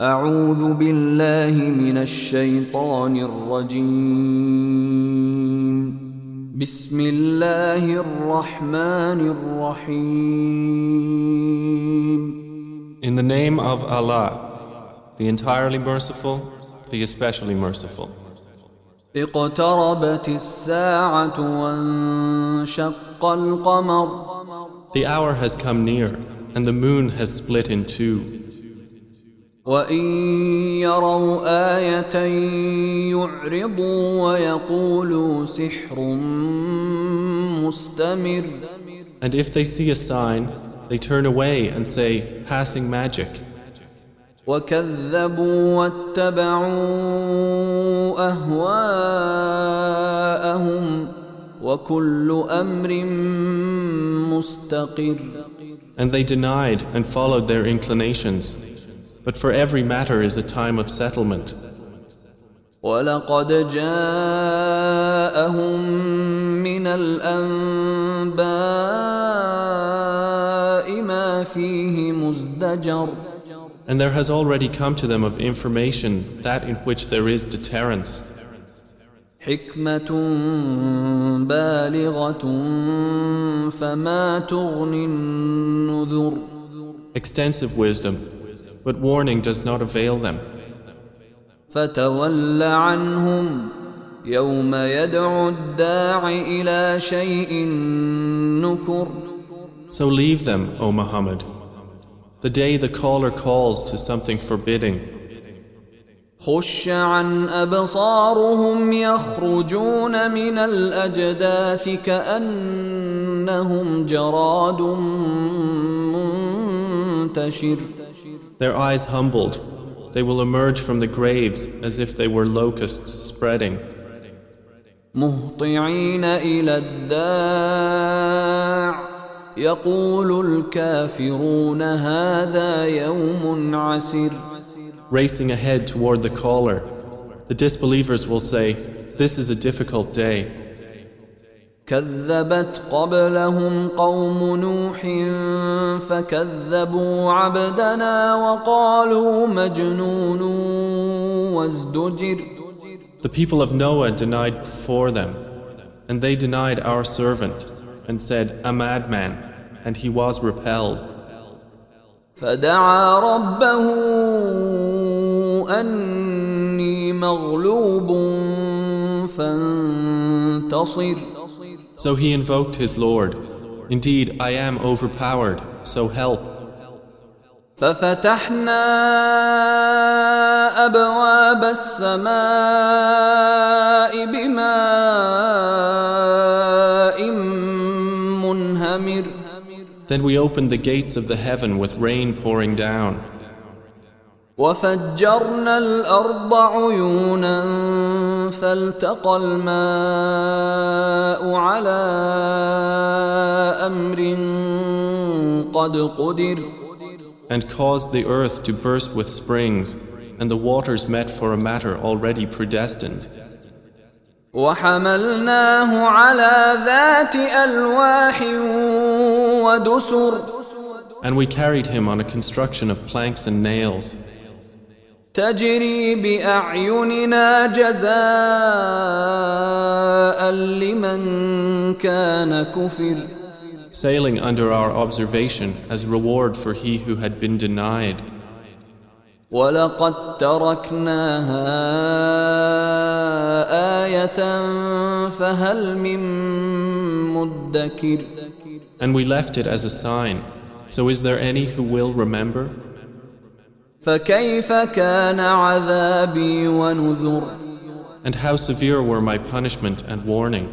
أعوذ بالله من الشيطان الرجيم بسم الله الرحمن الرحيم In the name of Allah, the entirely merciful, the especially merciful. اقتربت الساعة وانشق القمر The hour has come near, and the moon has split in two. وإن يروا آية يعرضوا ويقولوا سحر مستمر And if they see a sign, they turn away and say, passing magic. وكذبوا واتبعوا أهواءهم وكل أمر مستقر And they denied and followed their inclinations. But for every matter is a time of settlement. ولقد جاءهم من الأنباء ما فيه مزدجر And there has already come to them of information that in which there is deterrence, حكمة بالغة فما تغني النذر extensive wisdom, but warning does not avail them. فتول عنهم يوم يدعو الداع إلى شيء نكر So leave them, O Muhammad, the day the caller calls to something forbidding. خش عن أبصارهم يخرجون من الأجداث كأنهم جراد منتشر Their eyes humbled, they will emerge from the graves as if they were locusts spreading. مهطعين إلى الداع يقول الكافرون هذا يوم عسر Racing ahead toward the caller, the disbelievers will say, This is a difficult day. كذبت قبلهم قوم نوح فكذبوا عبدنا وقالوا مجنون وازدجر The people of Noah denied before them, and they denied our servant, and said, A madman, and he was repelled. فدعا ربه أني مغلوب فانتصر So he invoked his Lord. Indeed, I am overpowered, so help. ففتحنا أبواب السماء بماء منهمر Then we opened the gates of the heaven with rain pouring down. وفجرنا الأرض عيونا فالتقى الماء على أمر قد قدر and caused the earth to burst with springs, and the waters met for a matter already predestined. وحملناه على ذات ألواح ودسر And we carried him on a construction of planks and nails, تجري بأعيننا جزاء لمن كان كفر sailing under our observation as reward for he who had been denied. ولقد تركناها آية فهل من مدكر And we left it as a sign. So is there any who will remember? فكيف كان عذابي ونذر And how severe were my punishment and warning?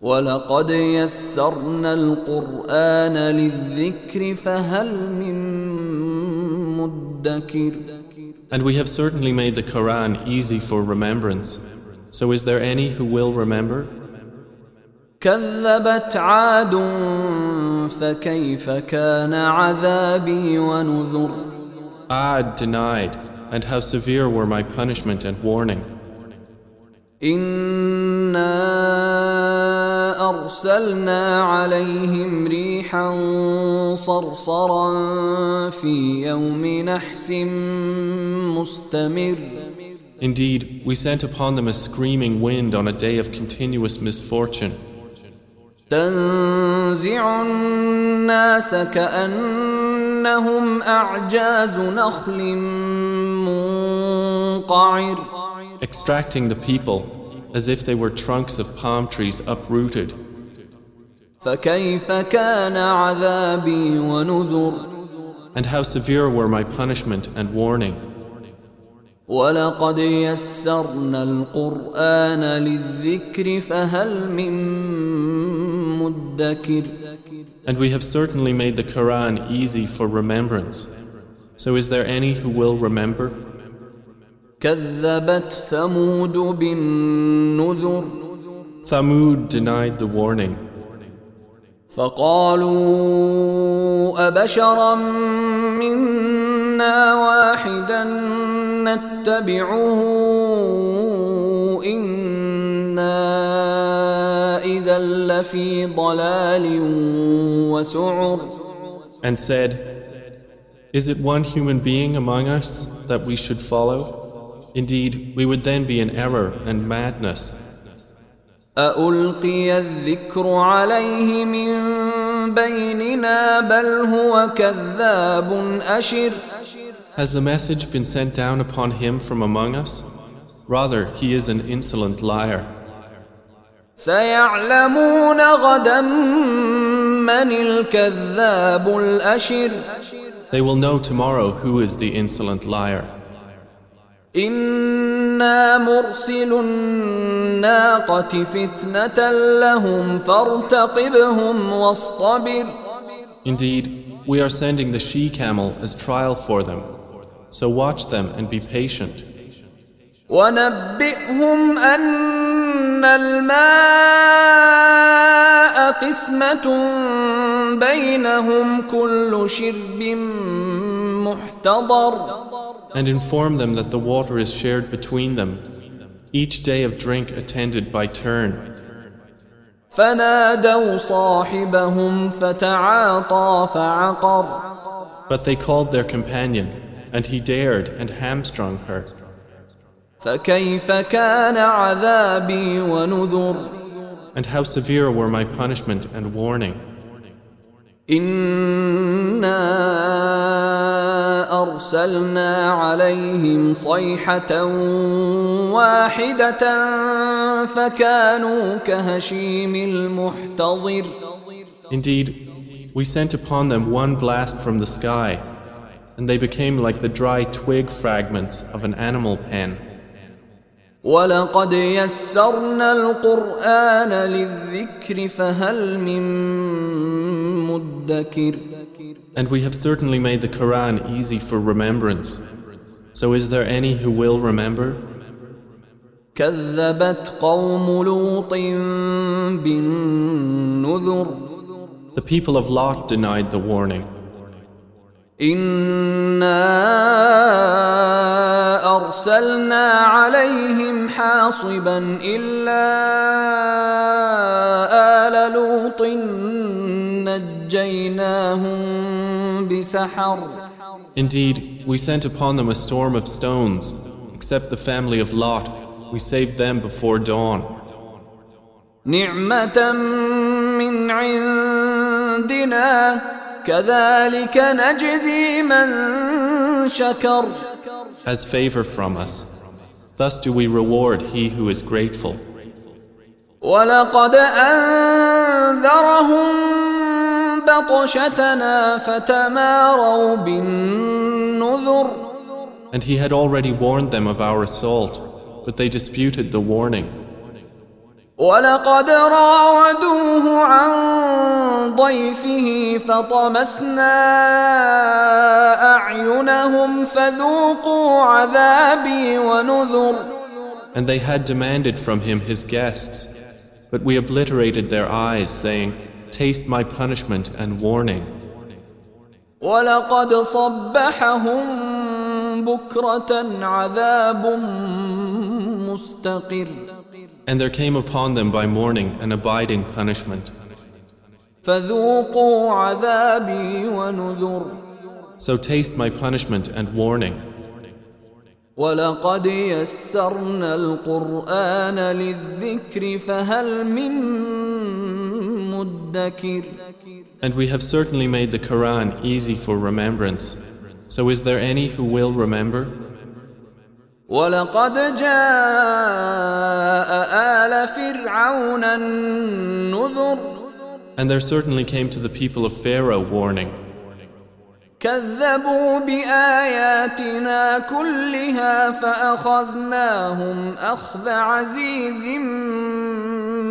ولقد يسرنا القرآن للذكر فهل من مدكر And we have certainly made the Quran easy for remembrance. So is there any who will remember? كذبت عاد فكيف كان عذابي ونذر Ad denied, and how severe were my punishment and warning. إنا أرسلنا عليهم ريحا صرصرا في يوم نحس مستمر Indeed, we sent upon them a screaming wind on a day of continuous misfortune. تنزع الناس كأنهم أعجاز نخل منقعر Extracting the people as if they were trunks of palm trees uprooted. فكيف كان عذابي ونذر And how severe were my punishment and warning. ولقد يسرنا القرآن للذكر فهل من مدكر And we have certainly made the Quran easy for remembrance. So is there any who will remember? كذبت ثمود بالنذر Thamud denied the warning. فقالوا أبشرا منا واحدا نتبعه إنا and said, Is it one human being among us that we should follow? Indeed, we would then be in error and madness. Has the message been sent down upon him from among us? Rather, he is an insolent liar. سيعلمون غدا من الكذاب الأشر They will know tomorrow who is the insolent liar. إنا مرسل الناقة فتنة لهم فارتقبهم واصطبر Indeed, we are sending the she camel as trial for them. So watch them and be patient. ونبئهم أن الماء قسمة بينهم كل شرب محتضر And inform them that the water is shared between them, each day of drink attended by turn. فنادوا صاحبهم فتعاطى فعقر But they called their companion, and he dared and hamstrung her. فكيف كان عذابي ونذر And how severe were my punishment and warning. إنا أرسلنا عليهم صيحة واحدة فكانوا كهشيم المحتضر Indeed, we sent upon them one blast from the sky, and they became like the dry twig fragments of an animal pen. ولقد يسرنا القرآن للذكر فهل من مدكر And we have certainly made the Quran easy for remembrance. So is there any who will remember? كذبت قوم لوط بالنذر The people of Lot denied the warning. إنا أرسلنا عليهم حاصبا إلا آل لوط نجيناهم بسحر Indeed, we sent upon them a storm of stones, except the family of Lot. We saved them before dawn. نعمة من عندنا كذلك نجزي من شكر As favor from us. Thus do we reward he who is grateful. ولقد أنذرهم بطشتنا فتماروا بالنذر And he had already warned them of our assault, but they disputed the warning. ولقد راودوه عن ضيفه فطمسنا أعينهم فذوقوا عذابي ونذر And they had demanded from him his guests, but we obliterated their eyes, saying, Taste my punishment and warning. ولقد صبحهم بكرة عذاب مستقر And there came upon them by morning an abiding punishment. فذوقوا عذابي ونذر So taste my punishment and warning. ولقد يسرنا القرآن للذكر فهل من مدكر And we have certainly made the Quran easy for remembrance. So is there any who will remember? ولقد جاء آل فرعون النذر And there certainly came to the people of Pharaoh warning. كذبوا بآياتنا كلها فأخذناهم أخذ عزيز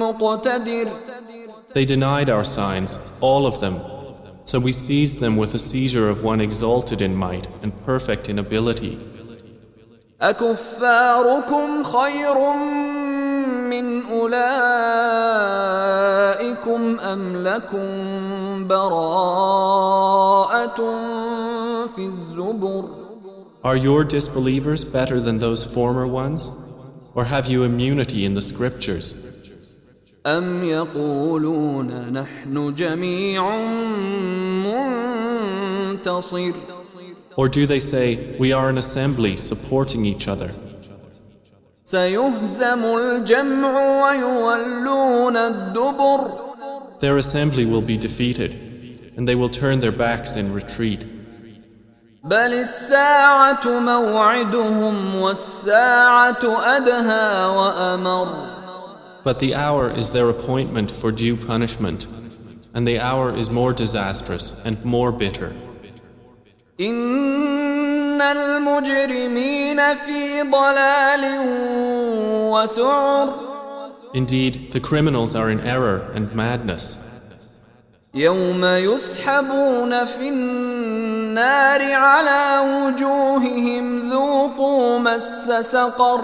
مقتدر They denied our signs, all of them. So we seized them with a seizure of one exalted in might and perfect in ability. أكفاركم خير من أولئكم أم لكم براءة في الزبر Are your disbelievers better than those former ones? Or have you immunity in the scriptures? أم يقولون نحن جميع منتصر Or do they say, We are an assembly supporting each other? سيهزم الجمع ويولون الدبر Their assembly will be defeated, and they will turn their backs in retreat. بل الساعة موعدهم والساعة أدهى وأمر But the hour is their appointment for due punishment, and the hour is more disastrous and more bitter. إن المجرمين في ضلال وسعر Indeed, the criminals are in error and madness. يوم يسحبون في النار على وجوههم ذوقوا مس سقر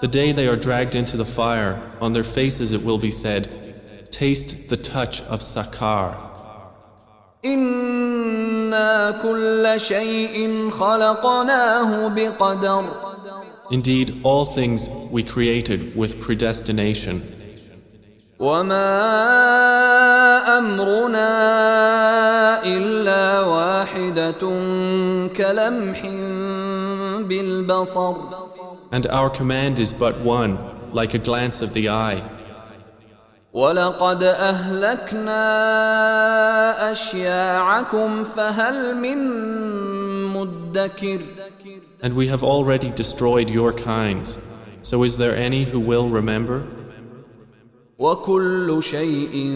The day they are dragged into the fire, on their faces it will be said, Taste the touch of Sakar. إنا كل شيء خلقناه بقدر Indeed, all things we created with predestination, وما أمرنا إلا واحدة كلمح بالبصر and our command is but one, like a glance of the eye. ولقد أهلكنا أشياعكم فهل من مدكر And we have already destroyed your kinds. So is there any who will remember? وكل شيء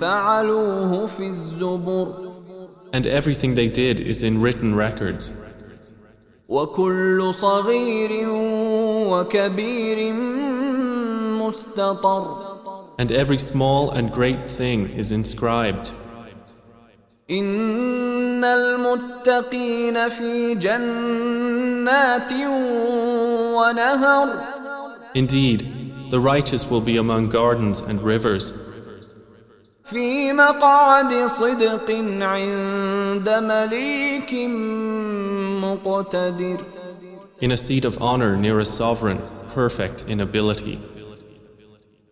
فعلوه في الزبر And everything they did is in written records. وكل صغير وكبير مستطر And every small and great thing is inscribed. إن المتقين في جنات ونهر Indeed, the righteous will be among gardens and rivers, في مقعد صدق عند مليك مقتدر in a seat of honor near a sovereign, perfect in ability.